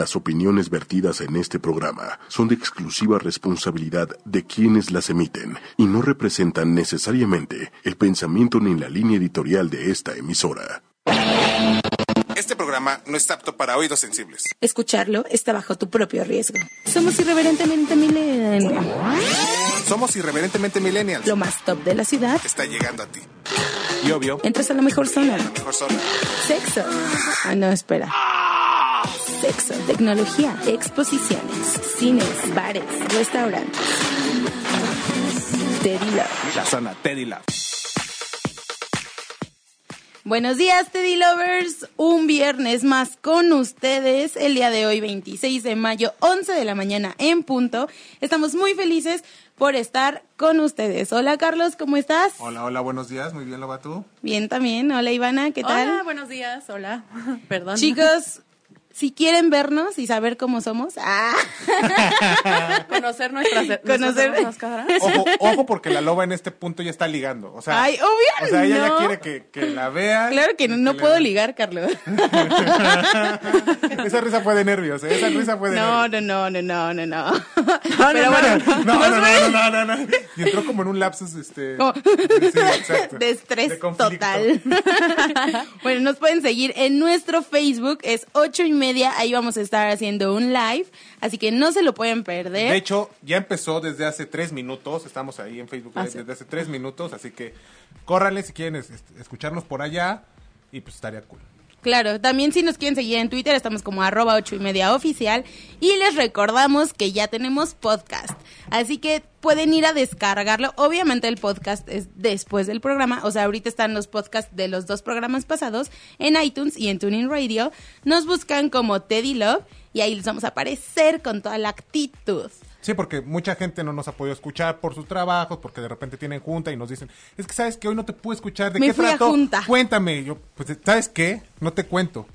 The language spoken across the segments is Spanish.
Las opiniones vertidas en este programa son de exclusiva responsabilidad de quienes las emiten y no representan necesariamente el pensamiento ni la línea editorial de esta emisora. Este programa no está apto para oídos sensibles. Escucharlo está bajo tu propio riesgo. Somos irreverentemente millennials. Somos irreverentemente millennials. Lo más top de la ciudad. Está llegando a ti. Y obvio, Entras a la mejor zona. mejor zona. Sexo. Ah, no, espera. Sexo, tecnología, exposiciones, cines, bares, restaurantes. Teddy Love. La zona Teddy Love. Buenos días, Teddy Lovers. Un viernes más con ustedes. El día de hoy, 26 de mayo, 11 de la mañana en punto. Estamos muy felices por estar con ustedes. Hola, Carlos, ¿cómo estás? Hola, hola, buenos días. Muy bien, lo va tú. Bien también. Hola, Ivana, ¿qué tal? Hola, buenos días. Hola. Perdón. Chicos, si quieren vernos y saber cómo somos, ah, conocer nuestras Conocer- nuestras caras. Ojo, ojo, porque la loba en este punto ya está ligando. O sea, Ay, obvio, o sea ella no. ya quiere que, que la vean. claro que no, no puedo ligar, Carlos. Esa risa fue de nervios, ¿eh? Esa risa fue de No, nervios. no, no, no, no, no, no. No, Pero no, bueno, no, no, no, no, no, no, no. Y entró como en un lapsus, este... Sí, de estrés De total. bueno, nos pueden seguir en nuestro Facebook, es ocho y media, ahí vamos a estar haciendo un live, así que no se lo pueden perder. De hecho, ya empezó desde hace tres minutos. Estamos ahí en Facebook Ah, sí. desde hace tres minutos. Así que córranle si quieren es- es- escucharnos por allá. Y pues estaría cool. Claro, también si nos quieren seguir en Twitter, estamos como arroba ocho y media oficial. Y les recordamos que ya tenemos podcast. Así que pueden ir a descargarlo. Obviamente el podcast es después del programa. O sea, ahorita están los podcasts de los dos programas pasados en iTunes y en Tuning Radio. Nos buscan como Teddy Love y ahí les vamos a aparecer con toda la actitud. Sí, porque mucha gente no nos ha podido escuchar por sus trabajos, porque de repente tienen junta y nos dicen, es que sabes que hoy no te puedo escuchar, ¿de Me qué fui a trato? junta. Cuéntame. Yo, pues, ¿sabes qué? No te cuento.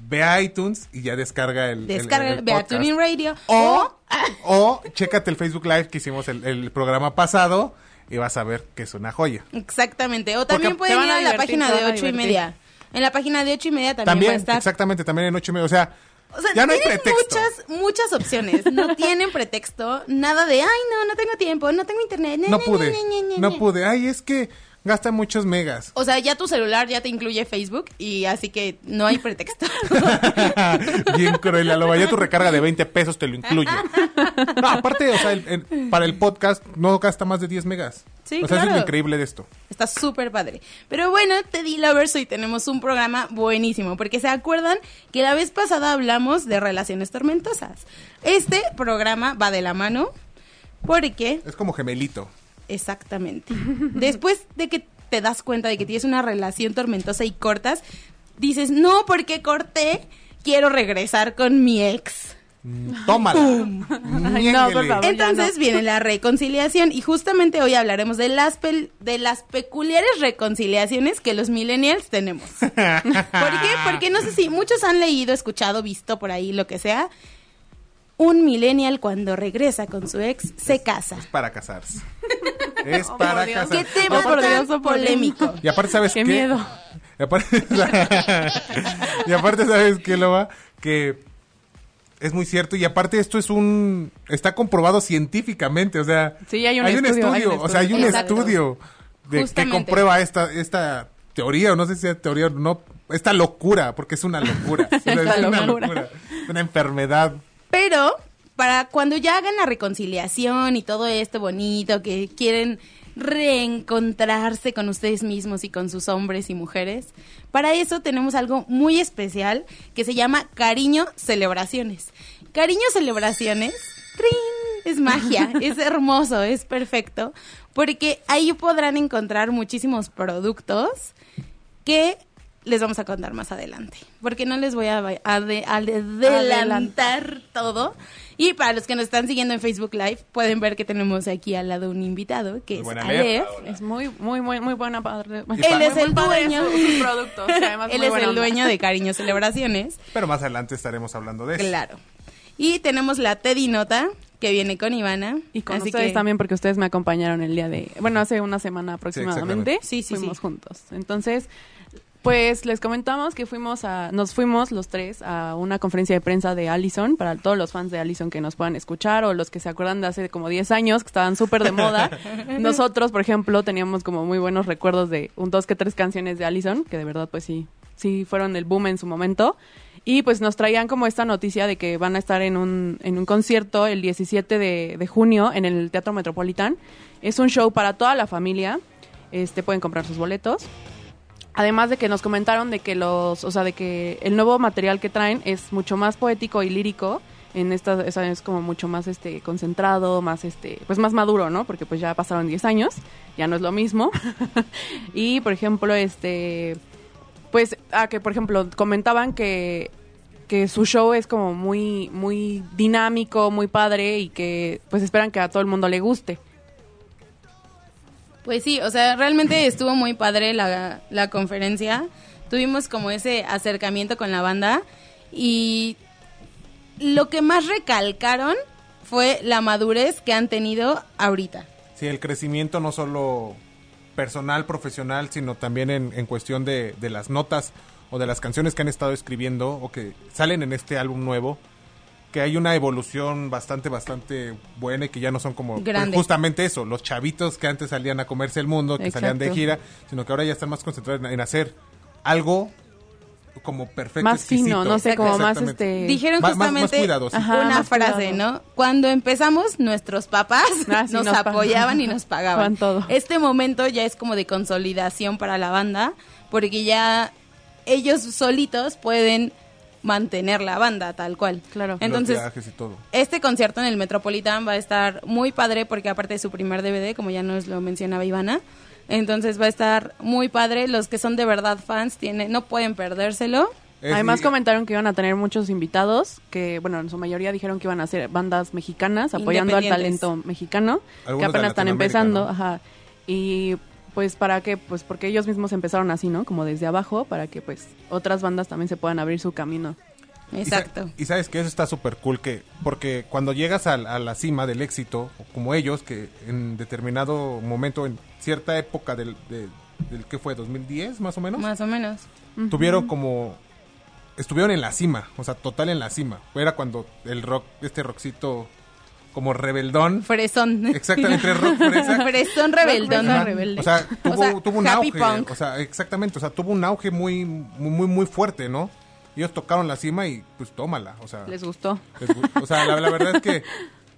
Ve a iTunes y ya descarga el, el- Descarga, el ve a podcast. Tuning Radio. O, o chécate el Facebook Live que hicimos el, el programa pasado y vas a ver que es una joya. Exactamente. O también Porque pueden ir a a la página de a ocho y media. En la página de ocho y media también, También, va a estar. exactamente, también en ocho y media. O sea, O sea, ya no tienen muchas, muchas opciones. No tienen pretexto. Nada de, ay, no, no tengo tiempo, no tengo internet. No pude, no pude. Ay, es que gasta muchos megas. O sea, ya tu celular ya te incluye Facebook y así que no hay pretexto. Bien cruel, loba. Ya tu recarga de 20 pesos te lo incluye. No, aparte, o sea, el- el- para el podcast no gasta más de 10 megas. Sí, o sea, es lo increíble de esto. Está súper padre. Pero bueno, Teddy Lovers, hoy tenemos un programa buenísimo, porque se acuerdan que la vez pasada hablamos de relaciones tormentosas. Este programa va de la mano porque Es como gemelito. Exactamente. Después de que te das cuenta de que tienes una relación tormentosa y cortas, dices, no, porque corté, quiero regresar con mi ex. Mm, Tómala. Ay, no, por favor. Entonces no. viene la reconciliación y justamente hoy hablaremos de las, pel- de las peculiares reconciliaciones que los millennials tenemos. ¿Por qué? Porque no sé si muchos han leído, escuchado, visto por ahí, lo que sea. Un millennial cuando regresa con su ex se casa. Es para casarse. Es Oh, para Dios. ¿Qué casarse. tema por tan Dios, por Dios. polémico? Y aparte, ¿sabes qué? Qué miedo. Y aparte, y aparte, ¿sabes qué, Loba? Que es muy cierto. Y aparte, esto es un. Está comprobado científicamente. O sea, Sí, hay un estudio, hay un O sea, hay un estudio. Exacto. estudio de, que comprueba esta, esta teoría, o no sé si es teoría o no. Esta locura, porque es una locura. Es una locura. una enfermedad. Pero para cuando ya hagan la reconciliación y todo esto bonito, que quieren reencontrarse con ustedes mismos y con sus hombres y mujeres, para eso tenemos algo muy especial que se llama Cariño Celebraciones. Cariño Celebraciones, ¡trin! es magia, es hermoso, es perfecto, porque ahí podrán encontrar muchísimos productos que les vamos a contar más adelante, porque no les voy a, a de- a de- adelantar todo. Y para los que nos están siguiendo en Facebook Live, pueden ver que tenemos aquí al lado un invitado, que Muy es buena Aleph. Es muy, muy, muy, muy buena padre. Él es el dueño. Sus productos, además, Él muy es el onda. dueño de Cariño Celebraciones. Pero más adelante estaremos hablando de eso. Claro. Y tenemos la Teddy Nota, que viene con Ivana. Y con Así ustedes que- también, porque ustedes me acompañaron el día de. Bueno, hace una semana aproximadamente. Sí, sí, fuimos sí. juntos. Entonces, Pues les comentamos que fuimos a, nos fuimos los tres a una conferencia de prensa de Allison, para todos los fans de Allison que nos puedan escuchar o los que se acuerdan de hace como 10 años, que estaban súper de moda. Nosotros, por ejemplo, teníamos como muy buenos recuerdos de un dos que tres canciones de Allison, que de verdad pues sí, sí fueron el boom en su momento. Y pues nos traían como esta noticia de que van a estar en un, en un concierto el 17 de, de junio en el Teatro Metropolitán. Es un show para toda la familia. Este, pueden comprar sus boletos. Además de que nos comentaron de que los, o sea, de que el nuevo material que traen es mucho más poético y lírico. En esta, esa es como mucho más este concentrado, más este, pues más maduro, ¿no? Porque pues ya pasaron 10 años, ya no es lo mismo. y por ejemplo, este pues a que por ejemplo comentaban que que su show es como muy muy dinámico, muy padre y que pues esperan que a todo el mundo le guste. Pues sí, o sea, realmente estuvo muy padre la, la conferencia. Tuvimos como ese acercamiento con la banda y lo que más recalcaron fue la madurez que han tenido ahorita. Sí, el crecimiento no solo personal, profesional, sino también en, en cuestión de, de, las notas o de las canciones que han estado escribiendo o que salen en este álbum nuevo que hay una evolución bastante, bastante buena y que ya no son como pues, justamente eso, los chavitos que antes salían a comerse el mundo, que Exacto. salían de gira, sino que ahora ya están más concentrados en, en hacer algo como perfecto, más exquisito. fino, no sé, como más este... Dijeron justamente más, más Ajá, una frase, cuidado. ¿no? Cuando empezamos, nuestros papás ah, sí, nos, nos, apoyaban y nos pagaban. todo. Este momento ya es como de consolidación para la banda, porque ya ellos solitos pueden mantener la banda tal cual. Claro. Entonces, este concierto en el Metropolitan va a estar muy padre porque aparte de su primer DVD, como ya nos lo mencionaba Ivana, entonces va a estar muy padre. Los que son de verdad fans tienen, no pueden perdérselo. Es Además comentaron que iban a tener muchos invitados, que bueno, en su mayoría dijeron que iban a ser bandas mexicanas apoyando al talento mexicano, Algunos que apenas están empezando, ¿no? ajá. Y pues para que pues porque ellos mismos empezaron así, ¿no? Como desde abajo para que pues otras bandas también se puedan abrir su camino. Exacto. Y, y, sabes que eso está súper cool, que porque cuando llegas a, a, la cima del éxito, como ellos, que en determinado momento, en cierta época del, de, del que fue 2010 más o menos, más o menos, tuvieron uh -huh. como estuvieron en la cima, o sea, total en la cima. Era cuando el rock, este rockcito como rebeldón. Fresón. Exactamente, rock fresa. Fresón rebeldón. Ajá. O sea, tuvo, o sea, tuvo un auge. Punk. O sea, exactamente, o sea, tuvo un auge muy, muy, muy fuerte, ¿no? ellos tocaron la cima y pues tómala, o sea. Les gustó. Les, o sea, la, la, verdad es que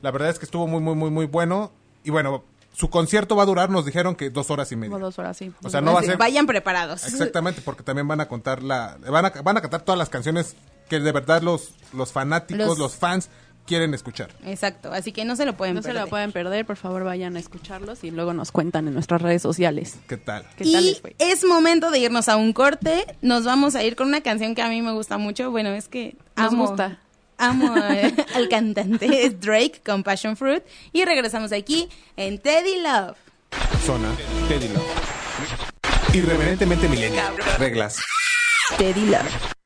la verdad es que estuvo muy muy muy muy bueno y bueno, su concierto va a durar, nos dijeron que dos horas y media. Como dos horas, sí. O sea, no va a ser. Vayan preparados. Exactamente, porque también van a contar la, van a, van a cantar todas las canciones que de verdad los, los fanáticos, los, los fans quieren escuchar. Exacto, así que no se lo pueden no perder. No se lo pueden perder, por favor vayan a escucharlos y luego nos cuentan en nuestras redes sociales. ¿Qué tal? ¿Qué y tal les fue? es momento de irnos a un corte, nos vamos a ir con una canción que a mí me gusta mucho, bueno, es que nos amo, gusta. Amo al cantante, es Drake con Passion Fruit y regresamos aquí en Teddy Love. Zona Teddy Love. Irreverentemente milenial. Reglas. Teddy Love.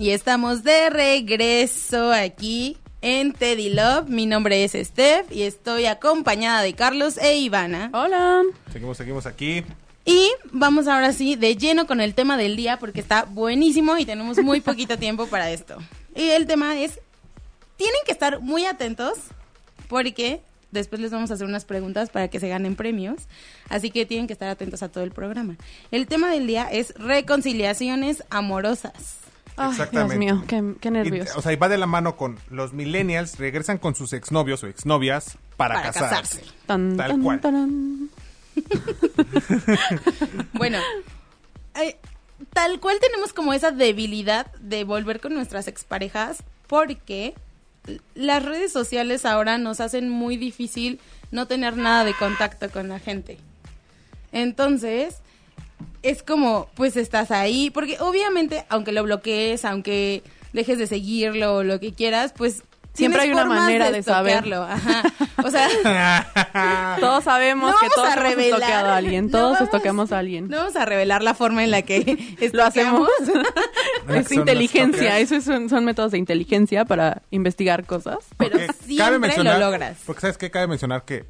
Y estamos de regreso aquí en Teddy Love. Mi nombre es Steph y estoy acompañada de Carlos e Ivana. Hola. Seguimos, seguimos aquí. Y vamos ahora sí de lleno con el tema del día porque está buenísimo y tenemos muy poquito tiempo para esto. Y el tema es, tienen que estar muy atentos porque después les vamos a hacer unas preguntas para que se ganen premios. Así que tienen que estar atentos a todo el programa. El tema del día es reconciliaciones amorosas. Exactamente. Ay, Dios mío, qué, qué nervios. Y, o sea, y va de la mano con los millennials, regresan con sus exnovios o exnovias para, para casarse. casarse. Tan, Tal tan, cual. taran. bueno, eh, tal cual tenemos como esa debilidad de volver con nuestras exparejas porque las redes sociales ahora nos hacen muy difícil no tener nada de contacto con la gente. Entonces, es como, pues estás ahí, porque obviamente, aunque lo bloquees, aunque dejes de seguirlo o lo que quieras, pues Siempre hay una manera de, de saberlo. Ajá. O sea, todos sabemos no que todos hemos revelar, toqueado a alguien, no todos vamos- toquemos a alguien. no vamos a revelar la forma en la que Lo hacemos. Es inteligencia, esos son, son métodos de inteligencia para investigar cosas. pero Porque siempre lo logras. Porque sabes que cabe mencionar que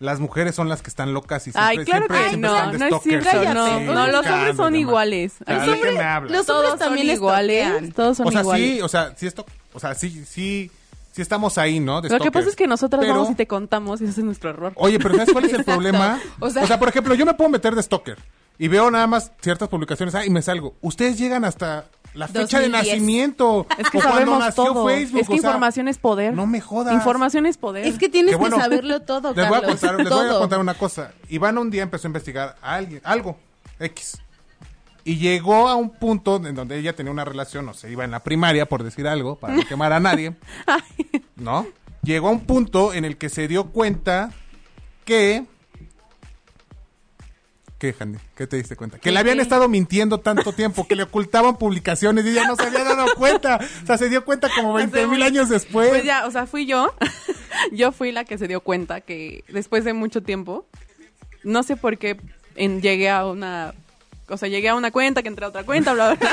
las mujeres son las que están locas y siempre, Ay, claro siempre, que siempre no, están de no es cierto, no, Sí, no, los hombres son iguales. Los ¿de qué hombres- me hablas? los Todos hombres son también iguales, todos son o sea, iguales. sí, o sea, sí esto, o sea, sí, sí, sí estamos ahí, ¿no? De Lo que pasa es que nosotras Pero- vamos y te contamos y ese es nuestro error. Oye, pero ¿sabes cuál es el problema? O sea, por ejemplo, yo me puedo meter de stalker y veo nada más ciertas publicaciones, ah, y me salgo. Ustedes llegan hasta la fecha de 2010. nacimiento. Es que o cuando sabemos nació todo. Facebook. es que o sea, información es poder. No me jodas. Información es poder. Es que tienes Que bueno, que saberlo todo, Les voy, a contar, les voy a contar una cosa. Ivana un día empezó a investigar a alguien, algo, X. Y llegó a un punto en donde ella tenía una relación, no sé, iba en la primaria, por decir algo, para no quemar a nadie. ¿No? Llegó a un punto en el que se dio cuenta que... ¿Qué, Handy? ¿Qué te diste cuenta? Que le habían estado mintiendo tanto tiempo, que le ocultaban publicaciones y ella no se había dado cuenta. O sea, se dio cuenta como 20 mil años después. Pues ya, o sea, fui yo. yo fui la que se dio cuenta que después de mucho tiempo, no sé por qué en- llegué a una. O sea, llegué a una cuenta, que entré a otra cuenta, bla, bla,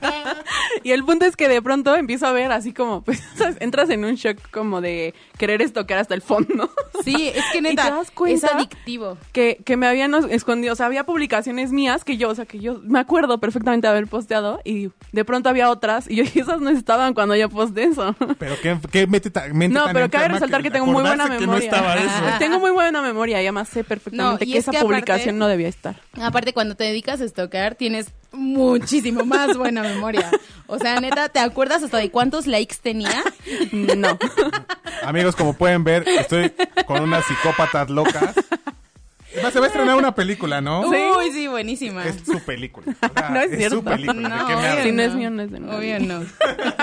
bla. y el punto es que de pronto empiezo a ver así como, pues, ¿sabes? entras en un shock como de querer estoquear hasta el fondo. Sí, es que ¿Y neta, te das cuenta? es adictivo. que, que me habían escondido, o sea, había publicaciones mías que yo, o sea, que yo me acuerdo perfectamente de haber posteado y de pronto había otras y yo esas no estaban cuando yo posté eso. Pero qué, qué mente mente No, tan pero cabe resaltar que, tengo muy buena que no memoria. estaba eso. tengo muy buena memoria y además sé perfectamente No, y que es esa que aparte- publicación no debía estar. Aparte, cuando te dedicas a estoquear, tienes muchísimo más buena memoria. O sea, neta, ¿te acuerdas hasta de cuántos likes tenía? No. Amigos, como pueden ver, estoy con unas psicópatas locas. Además, se va a estrenar una película, ¿no? Uy, sí, buenísima. Es su película. O sea, No es su cierto. película. ¿de No? Si no es mío, no es de nadie. Obvio no.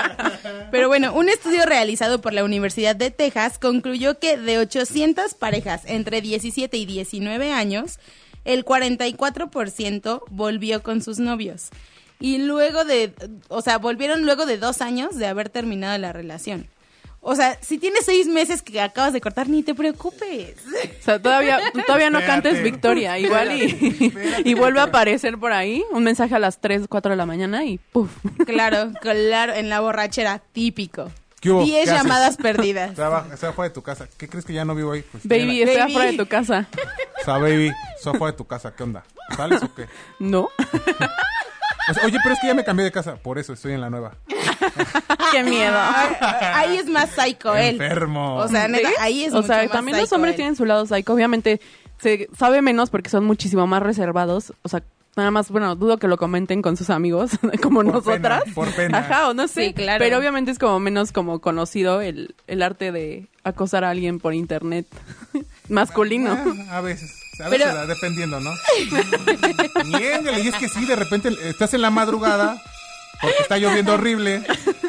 Pero bueno, un estudio realizado por la Universidad de Texas concluyó que de 800 parejas entre 17 y 19 años, el 44% volvió con sus novios. Y luego de, o sea, volvieron luego de dos años de haber terminado la relación. O sea, si tienes seis meses que acabas de cortar, ni te preocupes. O sea, todavía, todavía no Espérate. cantes victoria. Igual y, Espérate. y vuelve a aparecer por ahí un mensaje a las 3, 4 de la mañana y ¡puf! Claro, claro, en la borrachera, típico. ¿Qué hubo? Diez ¿Qué haces? llamadas perdidas. Trabaja, está afuera de tu casa. ¿Qué crees que ya no vivo ahí? Pues, Baby, estoy Baby. afuera de tu casa. O sea, baby, estoy afuera de tu casa. ¿Qué onda? ¿Sales o qué? ¿No? O sea, oye, pero es que ya me cambié de casa. Por eso estoy en la nueva. ¡Qué miedo! Ahí es más psycho él. Enfermo. O sea, neta, ahí es O mucho sea, más también los hombres él. tienen su lado psycho. Obviamente se sabe menos porque son muchísimo más reservados. O sea, nada más, bueno, dudo que lo comenten con sus amigos, como Por nosotras. pena, por pena. Ajá, o no sé. Sí, claro. Pero obviamente es como menos como conocido el, el arte de acosar a alguien por internet masculino. Ah, a veces. A Pero- veces, dependiendo, ¿no? Niéngale, y es que sí, de repente estás en la madrugada porque está lloviendo horrible,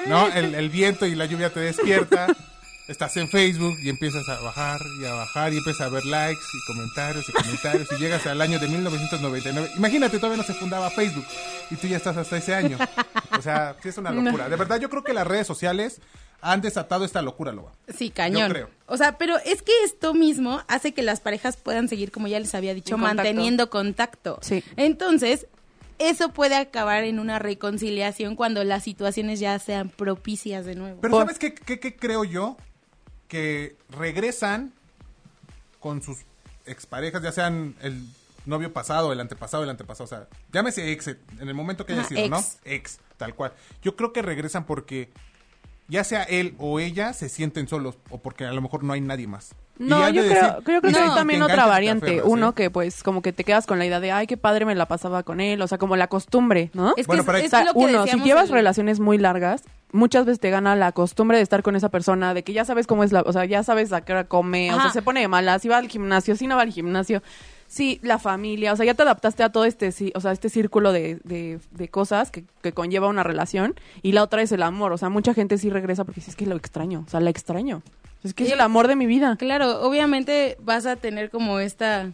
¿no? El, el viento y la lluvia te despierta. Estás en Facebook y empiezas a bajar y a bajar y empiezas a ver likes y comentarios y comentarios y llegas al año de 1999. Imagínate, todavía no se fundaba Facebook y tú ya estás hasta ese año. O sea, sí es una locura. De verdad, yo creo que las redes sociales han desatado esta locura, Loba. Sí, cañón. Yo creo. O sea, pero es que esto mismo hace que las parejas puedan seguir, como ya les había dicho, contacto. manteniendo contacto. Sí. Entonces, eso puede acabar en una reconciliación cuando las situaciones ya sean propicias de nuevo. Pero ¿sabes qué, qué- qué creo yo? Que regresan con sus exparejas, ya sean el novio pasado, el antepasado, el antepasado. O sea, llámese ex en el momento que haya Ajá, sido, ¿no? Ex, tal cual. Yo creo que regresan porque ya sea él o ella se sienten solos o porque a lo mejor no hay nadie más. No, yo de creo, decir, creo que No. hay también otra variante. aferras, Uno ¿eh? que pues como que te quedas con la idea de, ay, qué padre me la pasaba con él. O sea, como la costumbre, ¿no? Es que Bueno, es- pero hay- es O sea, lo que uno, si llevas el- relaciones muy largas, muchas veces te gana la costumbre de estar con esa persona, de que ya sabes cómo es la, o sea, ya sabes a qué hora come, o sea, se pone de malas, si va al gimnasio, si no va al gimnasio, sí, la familia, o sea, ya te adaptaste a todo este, sí, o sea, este círculo de, de, de cosas que, que conlleva una relación, y la otra es el amor, o sea, mucha gente sí regresa porque dice, es que lo extraño, o sea, la extraño, es que es el amor de mi vida. Claro, obviamente vas a tener como esta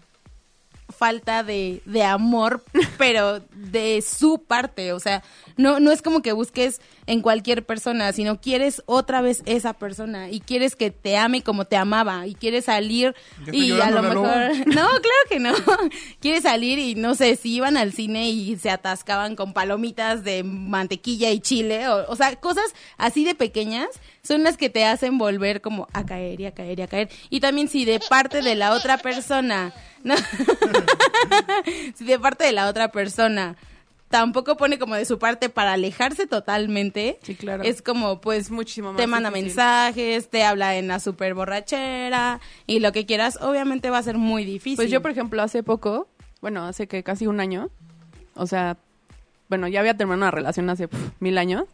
falta de, de amor pero de su parte, o sea, no, no es como que busques en cualquier persona, sino quieres otra vez esa persona y quieres que te ame como te amaba y quieres salir y a lo mejor... No, claro que no. Quieres salir y no sé, si iban al cine y se atascaban con palomitas de mantequilla y chile, o, o sea, cosas así de pequeñas son las que te hacen volver como a caer y a caer y a caer. Y también si de parte de la otra persona, no, si de parte de la otra persona tampoco pone como de su parte para alejarse totalmente, Sí, claro. es como pues Es muchísimo más te manda difícil. mensajes, te habla en la super borrachera y lo que quieras, obviamente va a ser muy difícil. Pues yo, por ejemplo, hace poco, bueno, hace que casi un año, o sea, bueno, ya había terminado una relación hace mil años,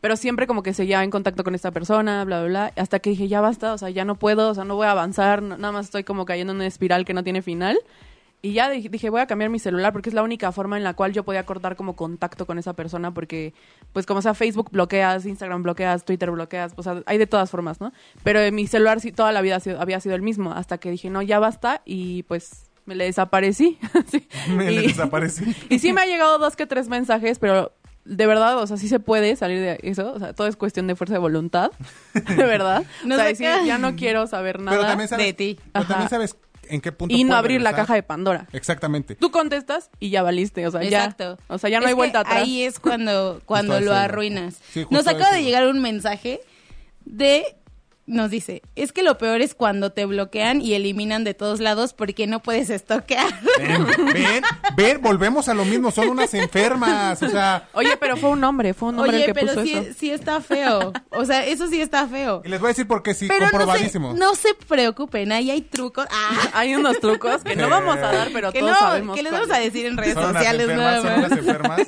pero siempre como que seguía en contacto con esta persona, bla, bla, bla, hasta que dije, ya basta, o sea, ya no puedo, o sea, no voy a avanzar, no- nada más estoy como cayendo en una espiral que no tiene final. Y ya dije, voy a cambiar mi celular porque es la única forma en la cual yo podía cortar como contacto con esa persona porque, pues como sea, Facebook bloqueas, Instagram bloqueas, Twitter bloqueas, o sea, hay de todas formas, ¿no? Pero en mi celular sí toda la vida había sido el mismo hasta que dije, no, ya basta y pues me le desaparecí. Sí. Me y, desaparecí. y sí me ha llegado dos que tres mensajes, pero de verdad, o sea, sí se puede salir de eso, o sea, todo es cuestión de fuerza de voluntad, de verdad. No o sea, sé decir, ya no quiero saber nada Pero también sabes, de ti. pero también sabes en qué punto y no abrir la caja de Pandora. Exactamente. Tú contestas y ya valiste, o sea, Exacto. ya. O sea, ya no Es hay que vuelta atrás. Ahí es cuando, cuando Justo lo eso arruinas. Sí, Nos acaba eso de llegar un mensaje de nos dice, es que lo peor es cuando te bloquean y eliminan de todos lados porque no puedes estoquear. Ven, ven, ven, volvemos a lo mismo, son unas enfermas, o sea, Oye, pero fue un hombre, fue un hombre el que pero puso sí, eso. sí está feo. O sea, eso sí está feo. y les voy a decir porque sí, Pero no se, comprobadísimo. no se preocupen, ahí hay trucos. Ah, Hay unos trucos que no vamos a dar, pero que todos no, sabemos. que les vamos a decir en redes son unas sociales enfermas, son unas enfermas.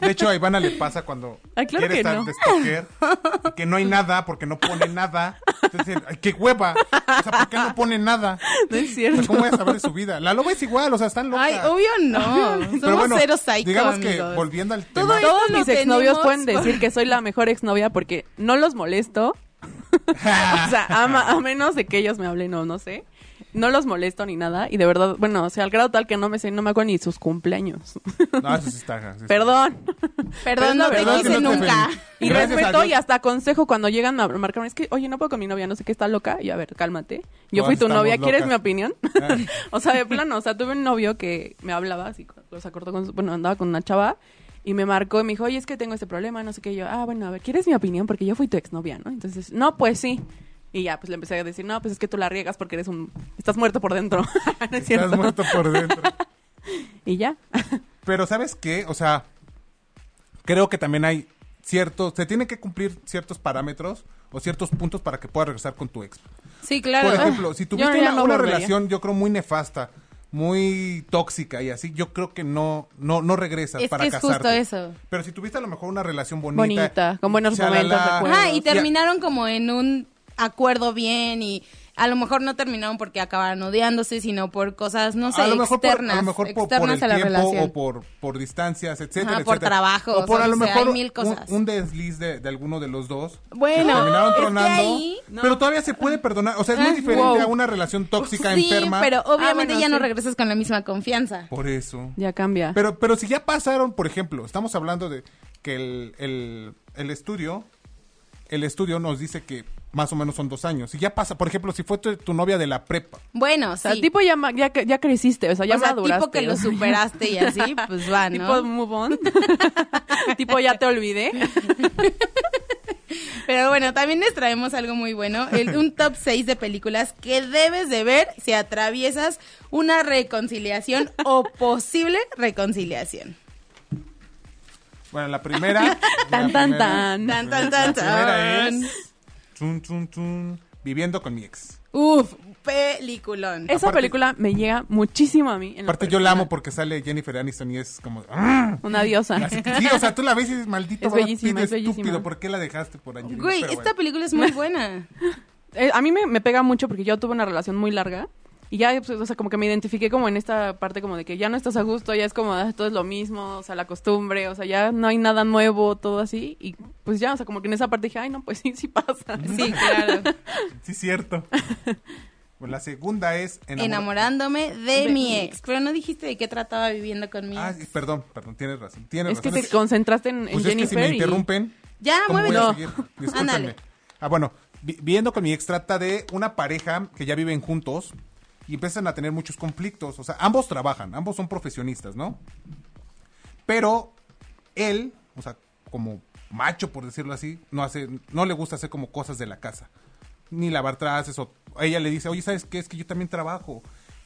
De hecho, a Ivana le pasa cuando Ay, claro quiere que estar no. de stalker, que no hay nada porque no pone nada. Entonces, qué hueva. O sea, ¿por qué no pone nada? No es O cierto. sea, ¿Cómo voy a saber de su vida? La loba es igual, o sea, están locas. Ay, obvio no. Somos Pero bueno, cero psycho, digamos que amigos. volviendo al Todo tema. Todos mis exnovios pueden decir que soy la mejor exnovia porque no los molesto. o sea, a, a menos de que ellos me hablen o no sé. No los molesto ni nada. Y de verdad, bueno, o sea, al grado tal que no me sé, no me acuerdo ni sus cumpleaños. No, eso sí está. sí está. Perdón. Perdón, no te quise no nunca. Y Gracias respeto y hasta aconsejo cuando llegan a marcarme. Es que, oye, no puedo con mi novia, no sé qué, está loca. Y a ver, cálmate. Yo Todas fui tu novia, ¿quieres mi opinión? O sea, de plano, o sea, tuve un novio que me hablaba así, los acordó con su- bueno, andaba con una chava y me marcó y me dijo, oye, es que tengo este problema, no sé qué. Y yo, ah, bueno, a ver, ¿quieres mi opinión? Porque yo fui tu exnovia, ¿no? Entonces, no, pues sí. Y ya, pues le empecé a decir, no, pues es que tú la riegas porque eres un... Estás muerto por dentro. no es cierto. Estás muerto por dentro. Y ya. Pero ¿sabes qué? O sea, creo que también hay ciertos, se tienen que cumplir ciertos parámetros o ciertos puntos para que puedas regresar con tu ex. Sí, claro. Por ejemplo, si Yo tuviste una, no una relación, yo creo, muy nefasta, muy tóxica y así, yo creo que no, no, no regresas Es para que es casarte. justo eso. Pero si tuviste a lo mejor una relación bonita. Bonita, con buenos momentos, recuerdos. Ajá, y terminaron como en un acuerdo bien y a lo mejor no terminaron porque acabaron odiándose, sino por cosas, no sé, a lo mejor por, externas. a lo mejor por, por externas el a la tiempo relación. o por, por distancias, etcétera, Ajá, por etcétera. trabajos, o por o a lo sea, mejor mil un- cosas. Un, desliz de, de alguno de los dos. Bueno, terminaron es que tronando, ahí- pero todavía se puede perdonar. O sea, es muy Ah, diferente wow. a una relación tóxica sí, enferma. pero obviamente Ah, bueno, ya no regresas con la misma confianza. Por eso. Ya cambia. Pero, pero si ya pasaron, por ejemplo, estamos hablando de que el, el, el estudio, el estudio nos dice que más o menos son dos años. Si ya pasa, por ejemplo, si fue tu, tu novia de la prepa, Bueno, O sea, sí. tipo ya, ya, ya creciste, o sea, ya o sea, maduraste. tipo que lo superaste y así, pues va, ¿no? Tipo move on. tipo ya te olvidé. Pero bueno, también les traemos algo muy bueno, el- un top 6 de películas que debes de ver si atraviesas una reconciliación o posible reconciliación. bueno, la primera... Tan, la tan, primera- tan. Tan, tan, tan, La primera tan. es... Chun, chun, chun, viviendo con mi ex. Uf, peliculón. Esa Aparte- película me llega muchísimo a mí. en Aparte yo la amo porque sale Jennifer Aniston y es como... ¡ah! Una diosa. Así sí, o sea, tú la ves y dices, maldito Es bellísima, es bellísima. estúpido, ¿por qué la dejaste por Angelina? Güey, Pero esta bueno. película es muy buena. Eh, a mí me, me pega mucho porque yo tuve una relación muy larga. Y ya, pues, o sea, como que me identifiqué como en esta parte como de que ya no estás a gusto, ya es como, ah, todo es lo mismo, o sea, la costumbre, o sea, ya no hay nada nuevo, todo así. Y pues ya, o sea, como que en esa parte dije, ay, no, pues sí, sí pasa. Sí, claro. Sí, cierto. Bueno, la segunda es enamora- Enamorándome de, De mi ex. Pero no dijiste de qué trataba viviendo con mi Ah, ex. sí, perdón, perdón, tienes razón. Tienes Es que te concentraste en, en Pues es que Jennifer si me y- interrumpen, Ya, ¿cómo voy muévete. a seguir? Discúlpenme. Ándale. Ah, bueno, vi- viendo con mi ex trata de una pareja que ya viven juntos y empiezan a tener muchos conflictos. O sea, ambos trabajan, ambos son profesionistas, ¿no? Pero él, o sea, como macho, por decirlo así, no hace, no le gusta hacer como cosas de la casa. Ni lavar trastes o ella le dice, oye, ¿sabes qué? Es que yo también trabajo.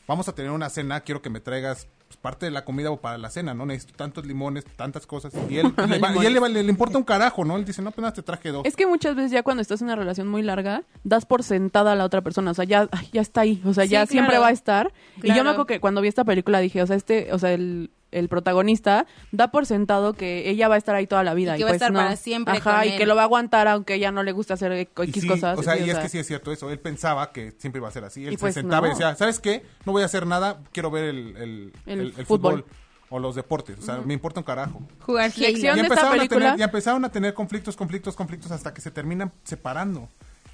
Vamos a tener una cena, quiero que me traigas pues, parte de la comida o para la cena, ¿no? Necesito tantos limones, tantas cosas. Y él, le, va- y él le, va- le- le importa un carajo, ¿no? Él dice, no, pues nada, te traje dos. Es que muchas veces ya cuando estás en una relación muy larga, das por sentada a la otra persona, o sea, ya, ya está ahí, o sea, Sí, ya siempre va a estar. Y yo me acuerdo que cuando vi esta película dije, o sea, este, o sea, el, el protagonista da por sentado que ella va a estar ahí toda la vida. Y que va a pues estar no. para siempre Ajá, con y él. que lo va a aguantar aunque ella no le gusta hacer Y X sí, cosas. O sea, sí, y o es que sí es cierto eso. Él pensaba que siempre iba a ser así. Él Y se pues sentaba y no. decía, ¿sabes qué? No voy a hacer nada, quiero ver el, el, El el- el fútbol. fútbol. o los deportes. O sea, me importa un carajo. Jugar esta empezaron, a tener, ya empezaron a tener conflictos, conflictos, conflictos hasta que se terminan separando.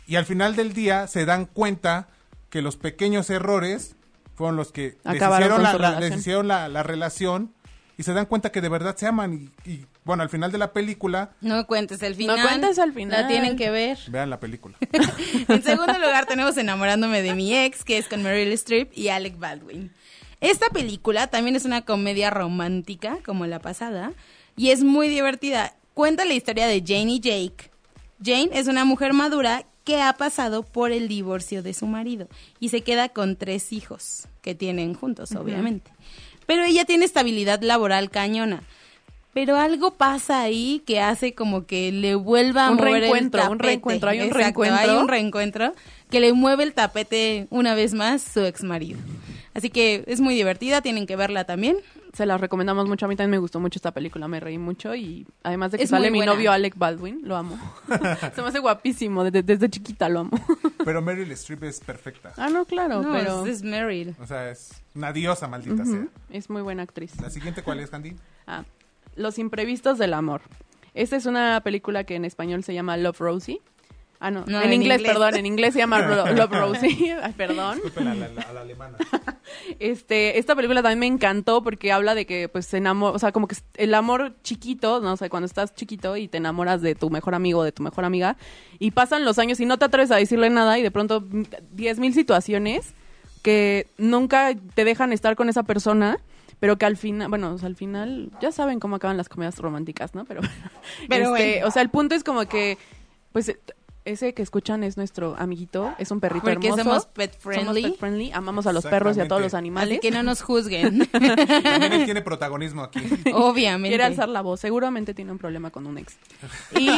Y al final del día se dan cuenta que los pequeños errores fueron los que Acabaron deshicieron, la, la- deshicieron la, la relación y se dan cuenta que de verdad se aman. Y, y, bueno, al final de la película, No cuentes el final. No cuentes el final. La tienen que ver. vean la película. en segundo lugar tenemos Enamorándome de mi ex, que es con Meryl Streep y Alec Baldwin. Esta película también es una comedia romántica, como la pasada, y es muy divertida. Cuenta la historia de Jane y Jake. Jane es una mujer madura que ha pasado por el divorcio de su marido y se queda con tres hijos que tienen juntos, obviamente. Pero ella tiene estabilidad laboral cañona. Pero algo pasa ahí que hace como que le vuelva a Un mover reencuentro, el un reencuentro, hay un Exacto, reencuentro. Hay un reencuentro que le mueve el tapete una vez más su ex marido. Así que es muy divertida, tienen que verla también. Se las recomendamos mucho. A mí también me gustó mucho esta película, me reí mucho. Y además de que Es sale mi novio Alec Baldwin, lo amo. Se me hace guapísimo, desde, desde chiquita lo amo. Pero Meryl Streep es perfecta. ah, no, claro, No, pero es, es Meryl. O sea, es una diosa maldita sea. Ujú, es muy buena actriz. La siguiente, ¿cuál es, Candy? Ah, Los imprevistos del amor. Esta es una película que en español se llama Love Rosie. Ah, no, No, en, en inglés, inglés. perdón, en inglés se llama Love Rosie. Ay, perdón. Disculpen a la, a la alemana. Este, esta película también me encantó porque habla de que, pues, se enamora, o sea, como que el amor chiquito, no o sea, cuando estás chiquito y te enamoras de tu mejor amigo o de tu mejor amiga, y pasan los años y no te atreves a decirle nada y de pronto diez mil situaciones que nunca te dejan estar con esa persona, pero que al final, bueno, o sea, al final, ya saben cómo acaban las comedias románticas, ¿no? Pero, Pero este, bueno. o sea, el punto es como que, pues, ese que escuchan es nuestro amiguito, es un perrito Porque hermoso. somos pet friendly. Somos pet friendly, amamos a los perros y a todos los animales. Así que no nos juzguen. También él tiene protagonismo aquí. Obviamente. Quiere alzar la voz, seguramente tiene un problema con un ex. Y,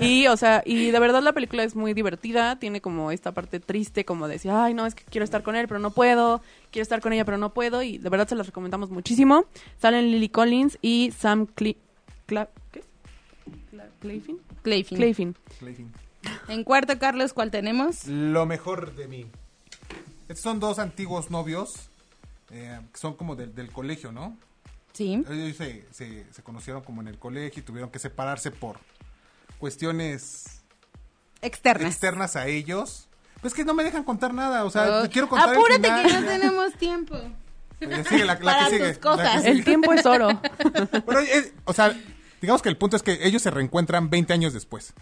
y, o sea, y de verdad la película es muy divertida, tiene como esta parte triste, como de decir, ay, no, es que quiero estar con él, pero no puedo, quiero estar con ella, pero no puedo, y de verdad se las recomendamos muchísimo. Salen Lily Collins y Sam Cle Cla- ¿qué? Cla- Clayfin? Clayfin. Clayfin. Clayton. En cuarto, Carlos, ¿cuál tenemos? Lo mejor de mí. Estos son dos antiguos novios eh, que son como del, del colegio, ¿no? Sí. Ellos se, se- se conocieron como en el colegio y tuvieron que separarse por cuestiones Externas. externas a ellos. Pues que no me dejan contar nada, o sea, Oh. te quiero contar el Apúrate final. que no tenemos tiempo. Eh, sigue, la, la Para que sigue. tus cosas. la que El tiempo es oro. Bueno, eh, o sea, digamos que el punto es que ellos se reencuentran 20 años después.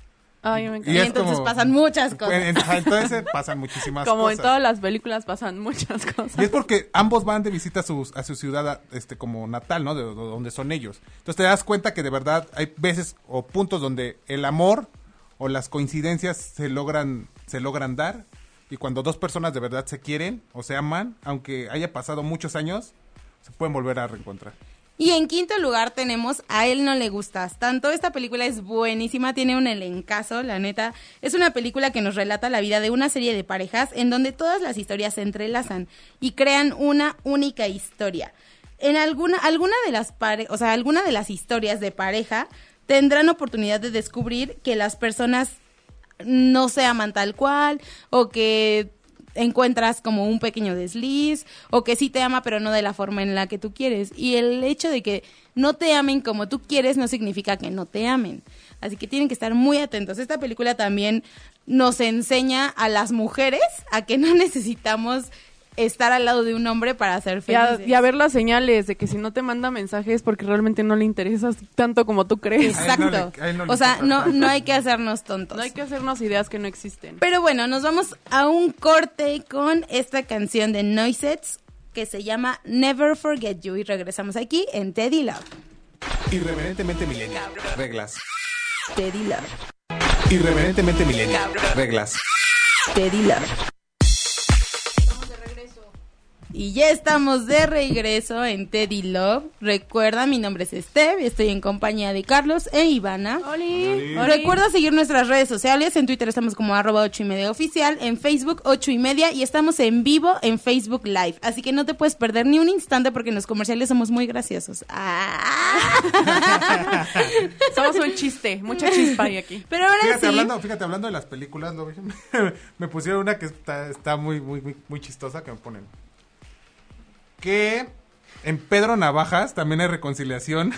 Ay, me encanta. Y es entonces como- pasan muchas cosas. En- entonces eh, pasan muchísimas Como cosas. en todas las películas pasan muchas Y cosas. es porque ambos van de visita a, sus, a su ciudad este, como natal, ¿no? De, de donde son ellos. Entonces te das cuenta que de verdad hay veces o puntos donde el amor o las coincidencias se logran, se logran dar. Y cuando dos personas de verdad se quieren o se aman, aunque haya pasado muchos años, se pueden volver a reencontrar. Y en quinto lugar tenemos A él no le gustas tanto. Esta película es buenísima, tiene un elencazo, la neta. Es una película que nos relata la vida de una serie de parejas en donde todas las historias se entrelazan y crean una única historia. En alguna alguna de las pare o sea, alguna de las historias de pareja tendrán oportunidad de descubrir que las personas no se aman tal cual o que encuentras como un pequeño desliz o que sí te ama pero no de la forma en la que tú quieres. Y el hecho de que no te amen como tú quieres no significa que no te amen. Así que tienen que estar muy atentos. Esta película también nos enseña a las mujeres a que no necesitamos estar al lado de un hombre para ser Y felices. y a ver las señales de que si no te manda mensajes porque realmente no le interesas tanto como tú crees. No Exacto. le- no o sea, no, no hay que hacernos tontos. No hay que hacernos ideas que no existen. Pero bueno, nos vamos a un corte con esta canción de Noisets que se llama Never Forget You y regresamos aquí en Teddy Love. Irreverentemente millennial. Reglas. Teddy Love. Irreverentemente millennial. Reglas. Teddy Love. Y ya estamos de regreso en Teddy Love. Recuerda, mi nombre es Steph, estoy en compañía de Carlos e Ivana. Oli, Recuerda seguir nuestras redes sociales. En Twitter estamos como arroba ocho y media oficial. En Facebook ocho y media. Y estamos en vivo en Facebook Live. Así que no te puedes perder ni un instante porque en los comerciales somos muy graciosos. Ah. Somos un chiste, mucha chispa hay aquí. Pero ahora Fíjate, sí. hablando, fíjate, hablando de las películas, ¿no? me pusieron una que está, está muy, muy, muy, muy chistosa que me ponen. Que en Pedro Navajas también hay reconciliación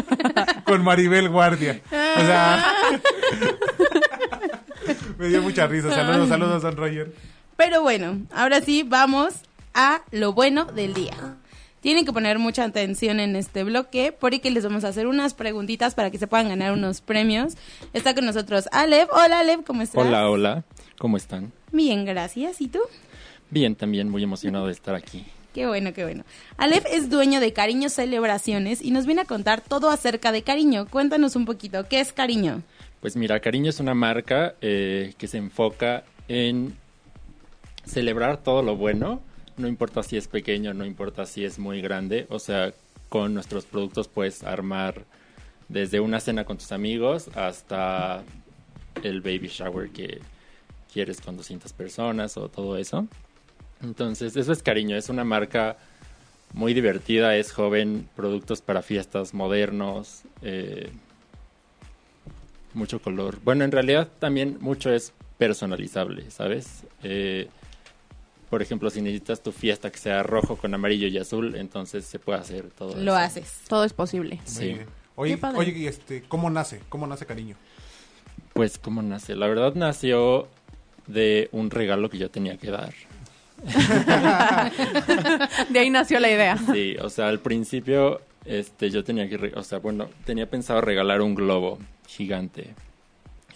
con Maribel Guardia. O sea, me dio mucha risa. Saludos, saludos, don Roger. Pero bueno, ahora sí vamos a lo bueno del día. Tienen que poner mucha atención en este bloque porque les vamos a hacer unas preguntitas para que se puedan ganar unos premios. Está con nosotros Alev. Hola Alev, ¿cómo estás? Hola, hola, ¿cómo están? Bien, gracias. ¿Y tú? Bien, también muy emocionado de estar aquí. Qué bueno, qué bueno. Aleph es dueño de Cariño Celebraciones y nos viene a contar todo acerca de Cariño. Cuéntanos un poquito, ¿qué es Cariño? Pues mira, Cariño es una marca eh, que se enfoca en celebrar todo lo bueno, no importa si es pequeño, no importa si es muy grande, o sea, con nuestros productos puedes armar desde una cena con tus amigos hasta el baby shower que quieres con 200 personas o todo eso. Entonces, eso es Cariño, es una marca muy divertida, es joven, productos para fiestas modernos, eh, mucho color. Bueno, en realidad también mucho es personalizable, ¿sabes? Eh, por ejemplo, si necesitas tu fiesta que sea rojo con amarillo y azul, entonces se puede hacer todo Lo eso. haces. Todo es posible. Sí. Oye, oye, este, ¿cómo nace? ¿Cómo nace Cariño? Pues, ¿cómo nace? La verdad nació de un regalo que yo tenía que dar. De ahí nació la idea. Sí, o sea, al principio este, yo tenía que, o sea, bueno, tenía pensado regalar un globo gigante.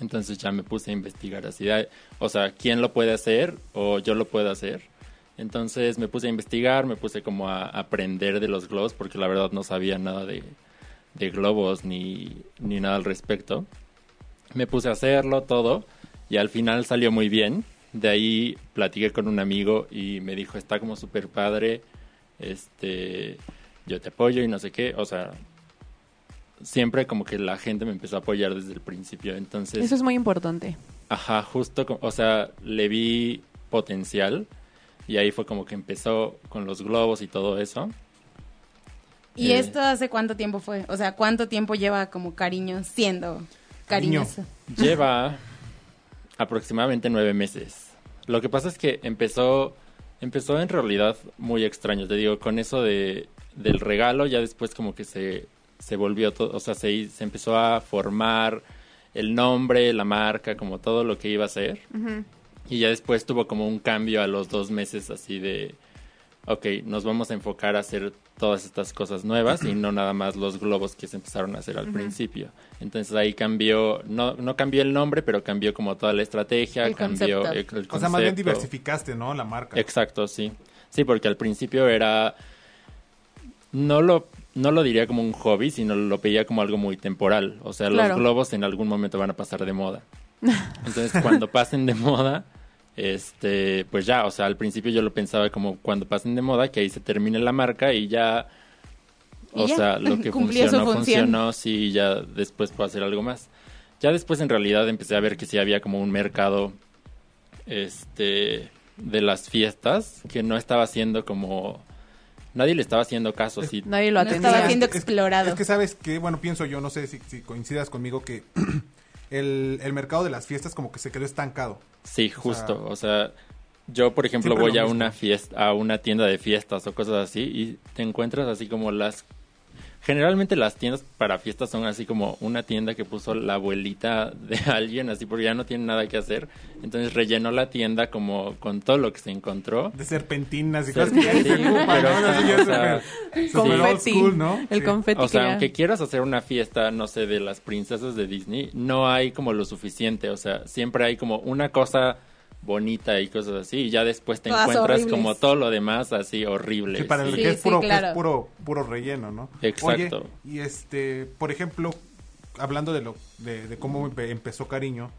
Entonces ya me puse a investigar así, o sea, ¿quién lo puede hacer o yo lo puedo hacer? Entonces me puse a investigar, me puse como a aprender de los globos porque la verdad no sabía nada de, de globos ni, ni nada al respecto. Me puse a hacerlo todo y al final salió muy bien. De ahí platiqué con un amigo y me dijo, está como súper padre, este, yo te apoyo y no sé qué. O sea, siempre como que la gente me empezó a apoyar desde el principio. Entonces, Eso es muy importante. ajá, justo, o sea, le vi potencial y ahí fue como que empezó con los globos y todo eso. ¿Y Eh. esto hace cuánto tiempo fue? O sea, ¿cuánto tiempo lleva como Cariño siendo Cariño. cariñoso? Lleva aproximadamente nueve meses. Lo que pasa es que empezó, empezó en realidad muy extraño. Te digo, con eso de, del regalo, ya después como que se, se volvió todo, o sea, se, se empezó a formar el nombre, la marca, como todo lo que iba a ser. Y ya después tuvo como un cambio a los dos meses así de, ok, nos vamos a enfocar a hacer todas estas cosas nuevas y no nada más los globos que se empezaron a hacer al principio. Entonces ahí cambió, no, no cambió el nombre, pero cambió como toda la estrategia, El cambió concepto. el, el O sea, más bien concepto. diversificaste, ¿no? La marca. Exacto, sí. Sí, porque al principio era, no lo, no lo diría como un hobby, sino lo veía como algo muy temporal. O sea, Claro. los globos en algún momento van a pasar de moda. Entonces, cuando pasen de moda, este, pues ya, o sea, al principio yo lo pensaba como cuando pasen de moda, que ahí se termine la marca y ya, Y o ya, sea, lo que funcionó, funcionó, sí, ya después puedo hacer algo más. Ya después en realidad empecé a ver que sí había como un mercado, este, de las fiestas, que no estaba haciendo como, nadie le estaba haciendo caso, sí, Nadie lo No estaba siendo Es que- explorado. Es que sabes que, bueno, pienso yo, no sé si, si coincidas conmigo, que el, el mercado de las fiestas como que se quedó estancado. Sí, O justo. O sea, yo, por ejemplo, voy a una fiesta, a una tienda de fiestas o cosas así y te encuentras así como las generalmente las tiendas para fiestas son así como una tienda que puso la abuelita de alguien, así porque ya no tiene nada que hacer. Entonces rellenó la tienda como con todo lo que se encontró. De serpentinas y cosas que ya Sí, se ocupan, pero, ¿no? El Sí. confeti O sea, ya- aunque quieras hacer una fiesta, no sé, de las princesas de Disney, no hay como lo suficiente. O sea, siempre hay como una cosa bonita y cosas así, y ya después te Todas encuentras horribles. como todo lo demás así horrible. Sí, para el Sí, que es sí, puro, que claro. es puro, puro relleno, ¿no? Exacto. Oye, y este, por ejemplo, hablando de lo, de, de cómo empe- empezó Cariño,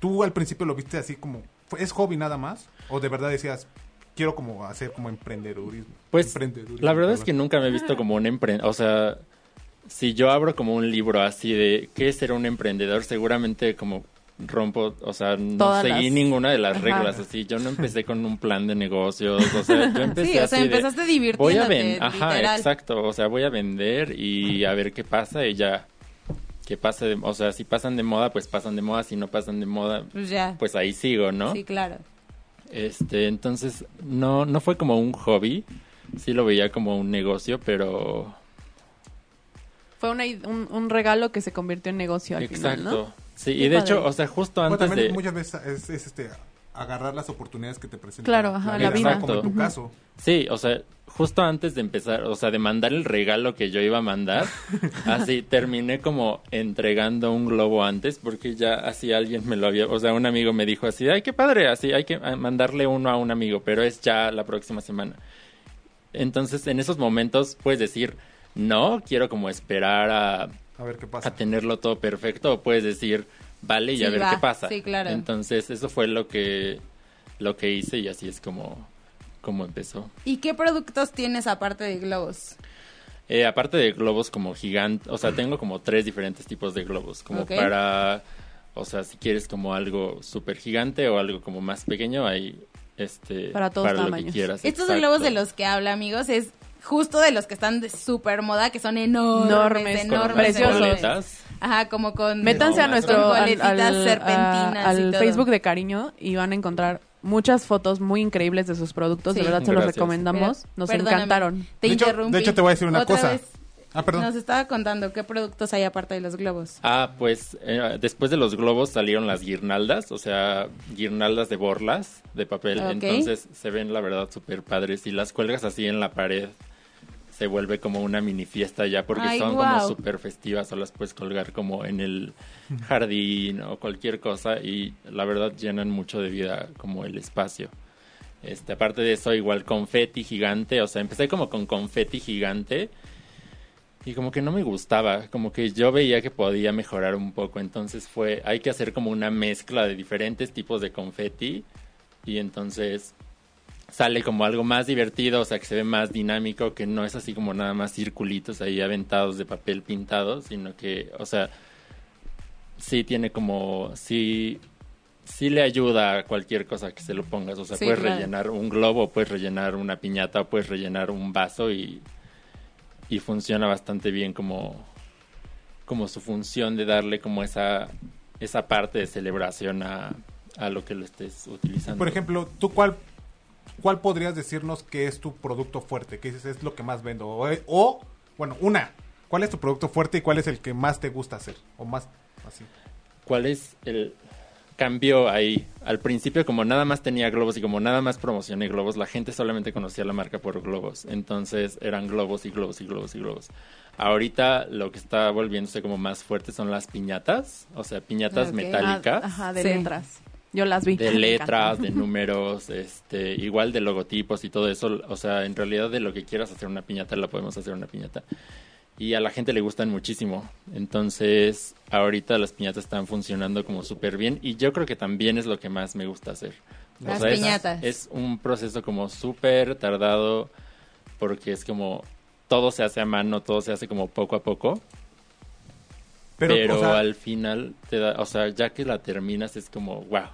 ¿tú al principio lo viste así como, es hobby nada más? ¿O de verdad decías, quiero como hacer como emprendedurismo? Pues Emprendedurismo, la verdad es que nunca me he visto como un emprendedor. O sea, si yo abro como un libro así de qué es ser un emprendedor, seguramente como rompo, o sea, no Todas seguí las- ninguna de las Ajá. reglas así. Yo no empecé con un plan de negocios, o sea, yo empecé Sí, o así sea, de, empezaste voy a vender, ajá, literal. exacto, o sea, voy a vender y a ver qué pasa y ya que pase, de- o sea, si pasan de moda, pues pasan de moda, si no pasan de moda, Pues ya. pues ahí sigo, ¿no? Sí, claro. Este, entonces, no, no fue como un hobby, sí lo veía como un negocio, pero Fue una un regalo que se convirtió en negocio al exacto. final, ¿no? Sí, y de hecho, o sea, justo Bueno, antes también de muchas veces es, es, este agarrar las oportunidades que te presentan. Claro, ajá, la vida. ¿no? Como en tu caso. Sí, o sea, justo antes de empezar, o sea, de mandar el regalo que yo iba a mandar, así terminé como entregando un globo antes porque ya así alguien me lo había, o sea, un amigo me dijo así, ay, qué padre, así hay que ah, mandarle uno a un amigo, pero es ya la próxima semana. Entonces, en esos momentos puedes decir, no, quiero como esperar a, A ver qué pasa. a tenerlo todo perfecto, o puedes decir, vale, y Sí, a ver va. qué pasa. Sí, claro. Entonces, eso fue lo que, lo que hice y así es como, como empezó. ¿Y qué productos tienes aparte de globos? Eh, aparte de globos como gigantes, o sea, tengo como tres diferentes tipos de globos, como para, o sea, si quieres como algo súper gigante o algo como más pequeño, hay este Para todos lo que quieras. Estos exacto. globos de los que habla, amigos, es justo de los que están de súper moda, que son enormes, preciosos. Ajá, como con... Métanse a nuestro al, al- serpentinas y todo. Facebook de Cariño y van a encontrar muchas fotos muy increíbles de sus productos. Sí. De verdad se los recomendamos. Nos Perdóname, encantaron. Te De hecho- interrumpí. de hecho, te voy a decir una Otra cosa. vez Ah, perdón. Nos estaba contando qué productos hay aparte de los globos. Ah, pues eh, después de los globos salieron las guirnaldas, o sea, guirnaldas de borlas de papel. Entonces se ven, la verdad, súper padres. Y las cuelgas así en la pared, se vuelve como una mini fiesta ya, porque Ay, son guau. como súper festivas o las puedes colgar como en el jardín o cualquier cosa. Y la verdad llenan mucho de vida como el espacio. Este, aparte de eso, igual confeti gigante, o sea, empecé como con confeti gigante. Y como que no me gustaba, como que yo veía que podía mejorar un poco, entonces fue, hay que hacer como una mezcla de diferentes tipos de confeti y entonces sale como algo más divertido, o sea, que se ve más dinámico, que no es así como nada más circulitos ahí aventados de papel pintado, sino que, o sea, sí tiene como, sí, sí le ayuda a cualquier cosa que se lo pongas, o sea, Sí, puedes claro. rellenar un globo, puedes rellenar una piñata, puedes rellenar un vaso y y funciona bastante bien como, como su función de darle como esa, esa parte de celebración a, a lo que lo estés utilizando. Por ejemplo, ¿tú cuál, cuál podrías decirnos que es tu producto fuerte? Que dices es lo que más vendo? O, o, bueno, una, ¿cuál es tu producto fuerte y cuál es el que más te gusta hacer? O más así. ¿Cuál es el cambio ahí? Al principio como nada más tenía globos y como nada más promocioné globos, la gente solamente conocía la marca por globos. Entonces eran globos y globos y globos y globos. Ahorita lo que está volviéndose como más fuerte son las piñatas, o sea, piñatas Ok. metálicas. Ah, ajá, de Sí. letras. Yo las vi. de letras, de números, este, igual de logotipos y todo eso, o sea, en realidad de lo que quieras hacer una piñata la podemos hacer una piñata. Y a la gente le gustan muchísimo. Entonces, ahorita las piñatas están funcionando como súper bien y yo creo que también es lo que más me gusta hacer. O Las sea, es- piñatas. Es, un proceso como súper tardado porque es como todo se hace a mano, todo se hace como poco a poco. Pero, o sea, al final te da, o sea, ya que la terminas es como, wow.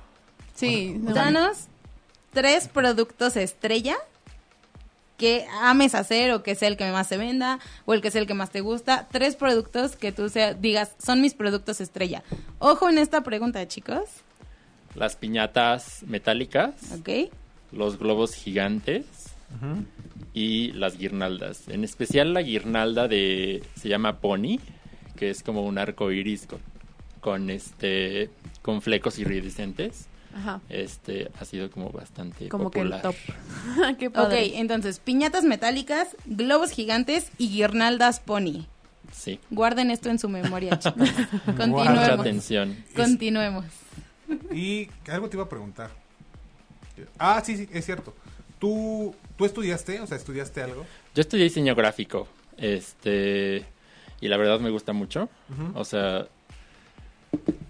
Sí, no. Danos tres productos estrella que ames hacer o que sea el que más se venda o el que sea el que más te gusta. Tres productos que tú sea- digas son mis productos estrella. Ojo en esta pregunta, chicos. Las piñatas metálicas. ¿Ok? los globos gigantes y las guirnaldas. En especial la guirnalda de se llama Pony, que es como un arco iris con, con este con flecos iridiscentes. Ajá. Este ha sido como bastante Como que popular. el top. Qué Ok, entonces, piñatas metálicas, globos gigantes y guirnaldas pony. Sí. Guarden esto en su memoria, chicos. Mucha Continuemos. atención. Continuemos. Y algo te iba a preguntar. Ah, sí, sí, es cierto. ¿Tú, ¿Tú estudiaste? O sea, ¿estudiaste algo? Yo estudié diseño gráfico, este, y la verdad me gusta mucho, o sea,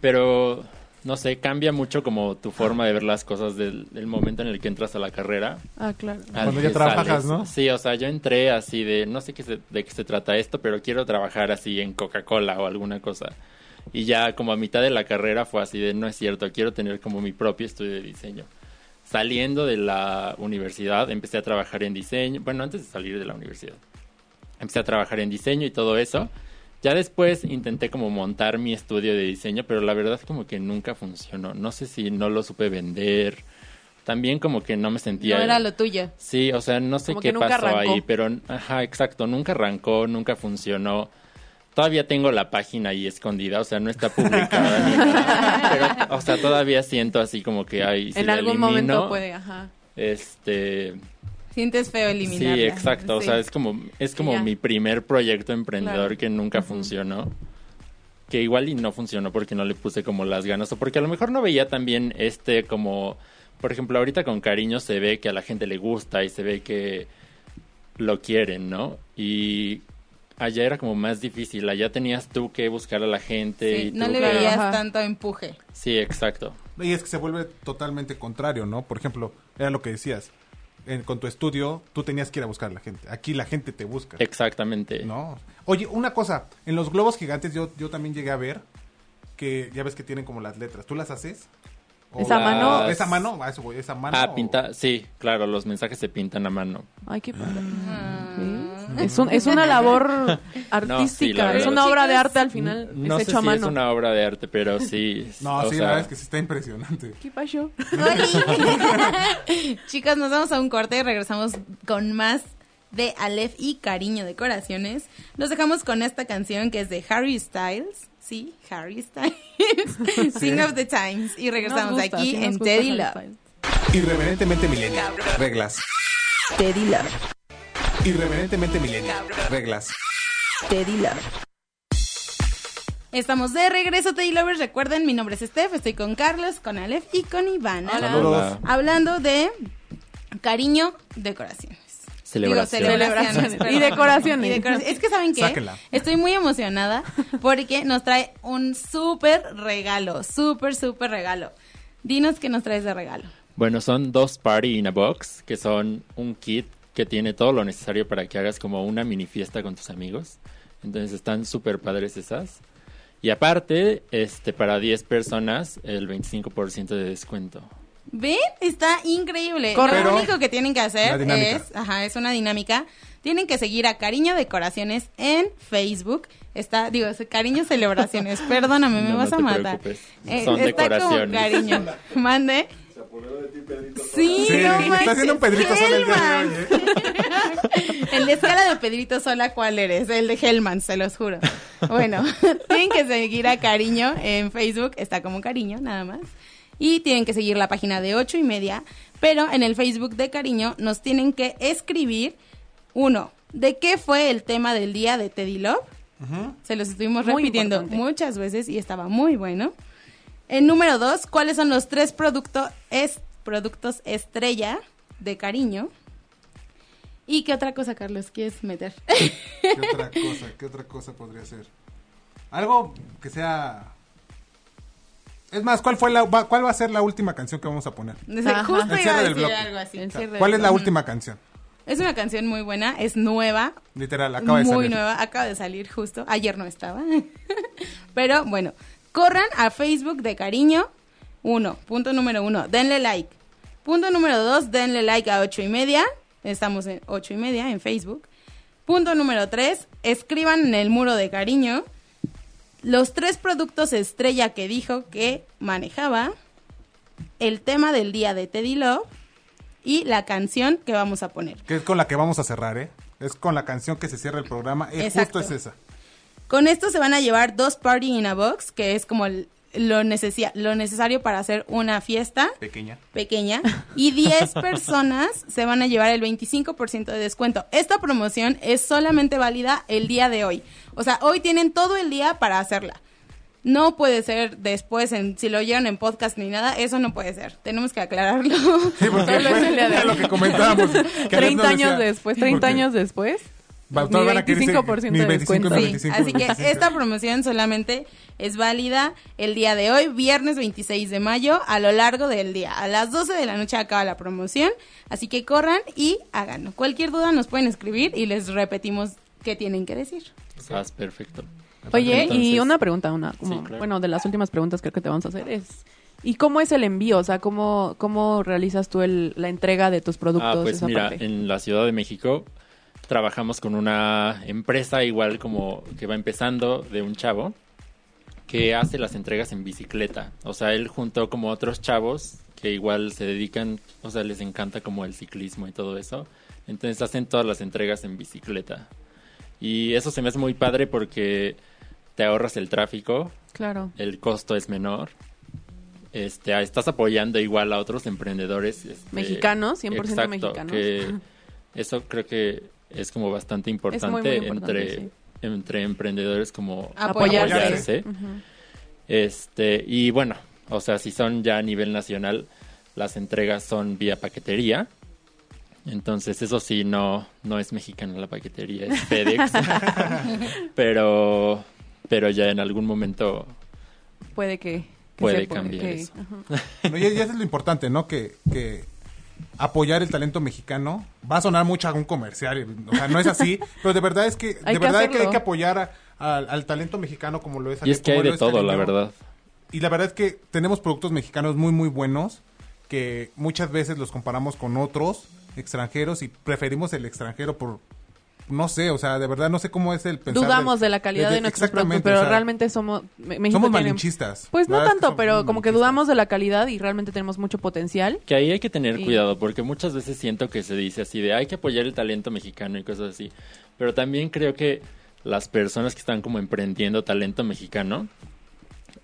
pero no sé, cambia mucho como tu forma de ver las cosas del, del momento en el que entras a la carrera. Ah, claro. Cuando ya trabajas, ¿no? Sí, o sea, yo entré así de, no sé qué se- de qué se trata esto, pero quiero trabajar así en Coca-Cola o alguna cosa. Y ya como a mitad de la carrera fue así de, no es cierto, quiero tener como mi propio estudio de diseño. Saliendo de la universidad, empecé a trabajar en diseño, bueno, antes de salir de la universidad. Empecé a trabajar en diseño y todo eso. Ya después intenté como montar mi estudio de diseño, pero la verdad como que nunca funcionó. No sé si no lo supe vender. También como que no me sentía... No era lo tuyo. Sí, o sea, no sé Como qué pasó arrancó. ahí, pero, ajá, exacto, nunca arrancó, nunca funcionó. Todavía tengo la página ahí escondida, o sea, no está publicada ni nada. Pero, o sea, todavía siento así como que, ay, si en la algún elimino, momento puede, ajá. Este, Sientes feo eliminarla. sí, exacto, o sea, es como, es como mi primer proyecto emprendedor Claro. que nunca funcionó. Que igual y no funcionó porque no le puse como las ganas, o porque a lo mejor no veía también este como, por ejemplo, ahorita con cariño se ve que a la gente le gusta y se ve que lo quieren, ¿no? Y allá era como más difícil, allá tenías tú que buscar a la gente. Sí, y no tú le que- veías Ajá. tanto empuje. Sí, exacto. Y es que se vuelve totalmente contrario, ¿no? Por ejemplo, era lo que decías. En- con tu estudio, tú tenías que ir a buscar a la gente. Aquí la gente te busca. Exactamente. No. Oye, una cosa. En los globos gigantes yo, yo también llegué a ver que ya ves que tienen como las letras. ¿Tú las haces? ¿O ¿Es a las- mano? ¿Es a mano? A eso voy, ¿Es a mano? Ah, o- pinta, sí, claro, los mensajes se pintan a mano. Ay, qué padre. Ah. Es, un- es una labor artística, es una obra de arte al final, No es sé hecho a si mano. es una obra de arte, pero sí. No, o sí, sea, la verdad es que sí está impresionante. ¿Qué pasó? Oli. Chicos, nos vamos a un corte y regresamos con más de Aleph y Cariño Decoraciones. Los dejamos con esta canción que es de Harry Styles. Sí, Harry Styles. Sing of the Times. Y regresamos Nos gusta, aquí sí nos en Teddy Harry Love. Styles. Irreverentemente millennial. Reglas. Teddy Love. Irreverentemente millennial. Reglas. Teddy Love. Estamos de regreso, Teddy Lovers. Recuerden, mi nombre es Steph, estoy con Carlos, con Aleph y con Ivana. Hola. Saludos. Hablando de cariño, decoraciones. Digo, celebraciones. Y decoraciones. Y decoraciones. Es que, ¿saben qué? Sáquenla. Estoy muy emocionada porque nos trae un súper regalo. Súper, súper regalo. Dinos qué nos traes de regalo. Bueno, son dos Party in a Box, que son un kit que tiene todo lo necesario para que hagas como una mini fiesta con tus amigos. Entonces están súper padres esas. Y aparte, este para 10 personas, el 25% de descuento. ¿Ven? Está increíble. Lo único que tienen que hacer es, ajá, es una dinámica. Tienen que seguir a Cariño Decoraciones en Facebook. Está, digo, Cariño Celebraciones. Perdóname, me No, no vas a matar. Eh, Son está como decoraciones. Cariño. Mande. Sí, Sí, no está haciendo un Pedrito Sola el día de hoy, ¿eh? El de escala de Pedrito Sola, ¿cuál eres? El de Hellman, se los juro. Bueno, tienen que seguir a Cariño en Facebook, está como Cariño, nada más. Y tienen que seguir la página de ocho y media, pero en el Facebook de Cariño nos tienen que escribir, uno, ¿de qué fue el tema del día de Teddy Love? Se los estuvimos Muy repitiendo importante. muchas veces y estaba muy bueno. En número dos, ¿cuáles son los tres productos es, productos estrella de cariño? ¿Y qué otra cosa, Carlos, quieres meter? ¿Qué otra cosa? ¿Qué otra cosa podría ser? Algo que sea... Es más, ¿cuál, fue la, va- ¿cuál va a ser la última canción que vamos a poner? Justo El iba a cierre del bloque. algo así. El cierre ¿Cuál del es la bloque. última canción? Es una canción muy buena, es nueva, Literal, acaba de muy salir. nueva, acaba de salir justo, ayer no estaba. Pero bueno, corran a Facebook de cariño, uno, punto número uno, denle like. Punto número dos, denle like a ocho y media, estamos en ocho y media en Facebook. Punto número tres, escriban en el muro de cariño los tres productos estrella que dijo que manejaba, el tema del día de Teddy Love y la canción que vamos a poner. Que es con la que vamos a cerrar, ¿eh? Es con la canción que se cierra el programa. Es Exacto. justo es esa. Con esto se van a llevar dos Party in a Box, que es como el- lo, necesia- lo necesario para hacer una fiesta Pequeña. pequeña y 10 personas se van a llevar el 25% de descuento. Esta promoción es solamente válida el día de hoy. O sea, hoy tienen todo el día para hacerla. No puede ser después, en, si lo oyeron en podcast ni nada, eso no puede ser. Tenemos que aclararlo. Sí, porque Solo es el día de era hoy. lo que comentábamos. que Alex 30 nos años decía, después, 30 porque años después. Va- ni todos van a querer ser- 25% ni de 25 descuento. Sí, 25, así que 25. esta promoción solamente es válida el día de hoy, viernes 26 de mayo, a lo largo del día. A las 12 de la noche acaba la promoción, así que corran y háganlo. Cualquier duda nos pueden escribir y les repetimos qué tienen que decir. Ah, es perfecto. Oye, y una pregunta, una, como, Sí, claro. bueno, de las últimas preguntas creo que te vamos a hacer es, ¿y cómo es el envío? O sea, ¿cómo, cómo realizas tú el, la entrega de tus productos? Ah, pues esa mira, parte? en la Ciudad de México trabajamos con una empresa igual como que va empezando de un chavo que hace las entregas en bicicleta. O sea, él juntó como otros chavos que igual se dedican, o sea, les encanta como el ciclismo y todo eso. Entonces hacen todas las entregas en bicicleta. Y eso se me hace muy padre porque te ahorras el tráfico, Claro. el costo es menor. Este, estás apoyando igual a otros emprendedores este, Mexicanos, 100% exacto, mexicanos. que eso creo que es como bastante importante, muy, muy importante, entre sí. entre emprendedores como Apoyarse. apoyarse. Este, y bueno, o sea, si son ya a nivel nacional, las entregas son vía paquetería. Entonces, eso sí, no, no es mexicana la paquetería, es FedEx. pero, pero ya en algún momento Puede que... que Puede cambiar que- eso. y, y eso es lo importante, ¿no? Que, que apoyar el talento mexicano va a sonar mucho a un comercial, o sea, no es así, pero de verdad es que Hay de que verdad que hay que apoyar a- al- al talento mexicano como lo es y es que hay de todo, la verdad. Y la verdad es que tenemos productos mexicanos muy muy buenos que muchas veces los comparamos con otros extranjeros y preferimos el extranjero por no sé, o sea, de verdad no sé cómo es el pensar Dudamos de la calidad de, nuestros productos, exactamente, pero o sea, realmente somos... México somos tiene- malinchistas. Pues no es que tanto, pero como que dudamos de la calidad y realmente tenemos mucho potencial. Que ahí hay que tener Y- cuidado, porque muchas veces siento que se dice así de hay que apoyar el talento mexicano y cosas así. Pero también creo que las personas que están como emprendiendo talento mexicano,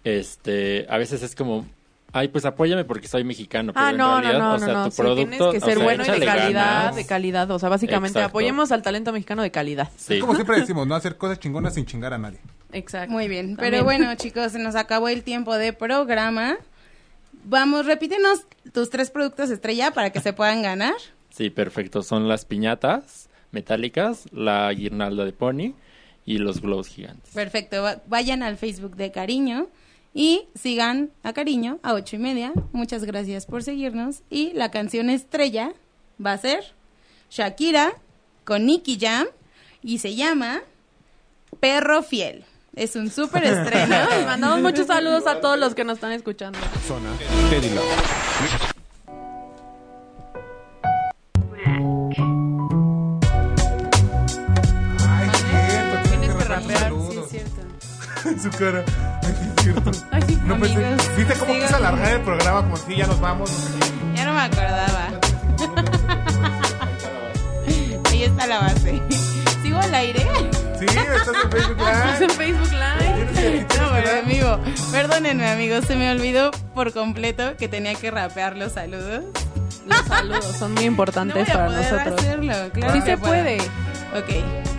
este, a veces es como, ay, pues apóyame porque soy mexicano. Pero Ah, en no, no, realidad, no, o sea, no, no. tu Sí, producto, tienes que o ser sea, bueno y de calidad, ganas. de calidad. O sea, básicamente Exacto. apoyemos al talento mexicano de calidad. Sí. Como siempre decimos, no hacer cosas chingonas sin chingar a nadie. Exacto. Muy bien, También. pero bueno chicos, se nos acabó el tiempo de programa. Vamos, repítenos tus tres productos estrella para que se puedan ganar. Sí, perfecto. Son las piñatas metálicas, la guirnalda de pony y los globos gigantes. Perfecto, va- vayan al Facebook de Cariño y sigan a Cariño a ocho y media. Muchas gracias por seguirnos. Y la canción estrella va a ser Shakira con Nicky Jam y se llama Perro Fiel. Es un súper estreno. Mandamos muchos saludos a todos los que nos están escuchando. Zona Teddy. Ay, Tienes que rapear, sí, es cierto. En su cara. Ay, cierto. Ay, No pensé- amigos, ¿Viste cómo quise alargar el programa? Como si ya nos vamos. no. Ya no me acordaba. Ahí está la base. ¿Sigo al aire? Sí, estás en Facebook Estamos en Live. Facebook Live. No, bueno, amigo. Perdónenme, amigos. Se me olvidó por completo que tenía que rapear los saludos. Los saludos son muy No importantes voy a para poder nosotros. hacerlo. Claro Sí se puedo. puede. Ok.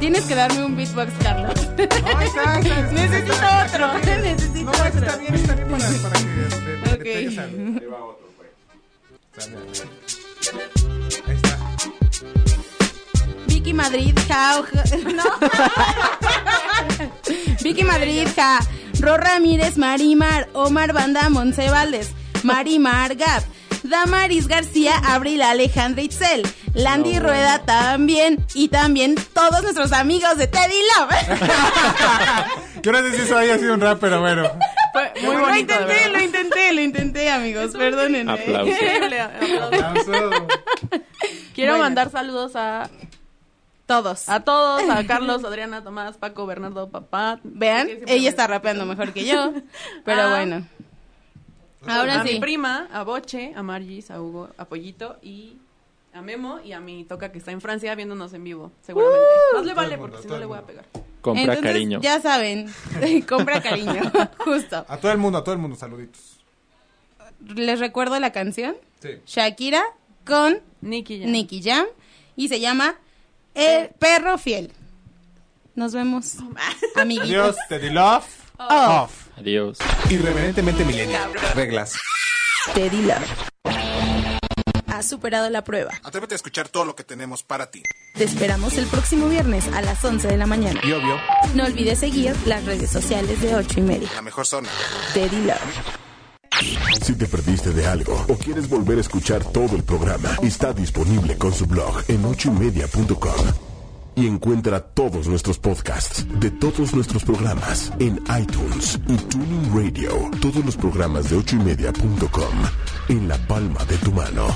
Tienes que darme un beatbox, Carlos. No, está, ahí está. Necesito otro. Necesito No, otro. está bien, está bien para, para que le- le Ok. pegues al- Ahí va otro, pues. Sale, Ahí está. Vicky Madrid, ja, no. Vicky Madrid, ja. Ro Ramírez, Marimar, Omar Banda, Monse Valdés, Marimar Gap, Damaris García, Abril Alejandra Itzel, Landy No, Rueda bueno. también, y también todos nuestros amigos de Teddy Love. Yo no sé si eso haya sido un rap, pero bueno. Fue muy lo bonito. intenté, lo intenté, lo intenté, amigos, perdónenme. Aplausos. Increíble, aplausos. Aplauso. Quiero Bueno. mandar saludos a, Todos. a todos, a Carlos, Adriana, Tomás, Paco, Bernardo, Papá. Vean, ella está rapeando mejor que yo, pero Ah. bueno. Ahora a sí. mi prima, a Boche, a Margis, a Hugo, a Pollito y a Memo y a mi toca que está en Francia viéndonos en vivo, seguramente. Más le vale mundo, porque si no le voy a pegar. Compra Entonces, cariño. Ya saben, compra cariño, justo. A todo el mundo, a todo el mundo, saluditos. Les recuerdo la canción. Sí. Shakira con Nicky ya. Nicky Jam y se llama El Perro Fiel. Nos vemos, amiguitos. Adiós, Teddy Love. Off. Adiós. Irreverentemente millennial. Reglas. Teddy Love. Has superado la prueba. Atrévete a escuchar todo lo que tenemos para ti. Te esperamos el próximo viernes a las 11 de la mañana. Y obvio. No olvides seguir las redes sociales de 8 y media. La mejor zona. Teddy Love. Si te perdiste de algo o quieres volver a escuchar todo el programa, está disponible con su blog en ochoymedia.com. Y encuentra todos nuestros podcasts de todos nuestros programas en iTunes y Tuning Radio. Todos los programas de ochoymedia.com en la palma de tu mano.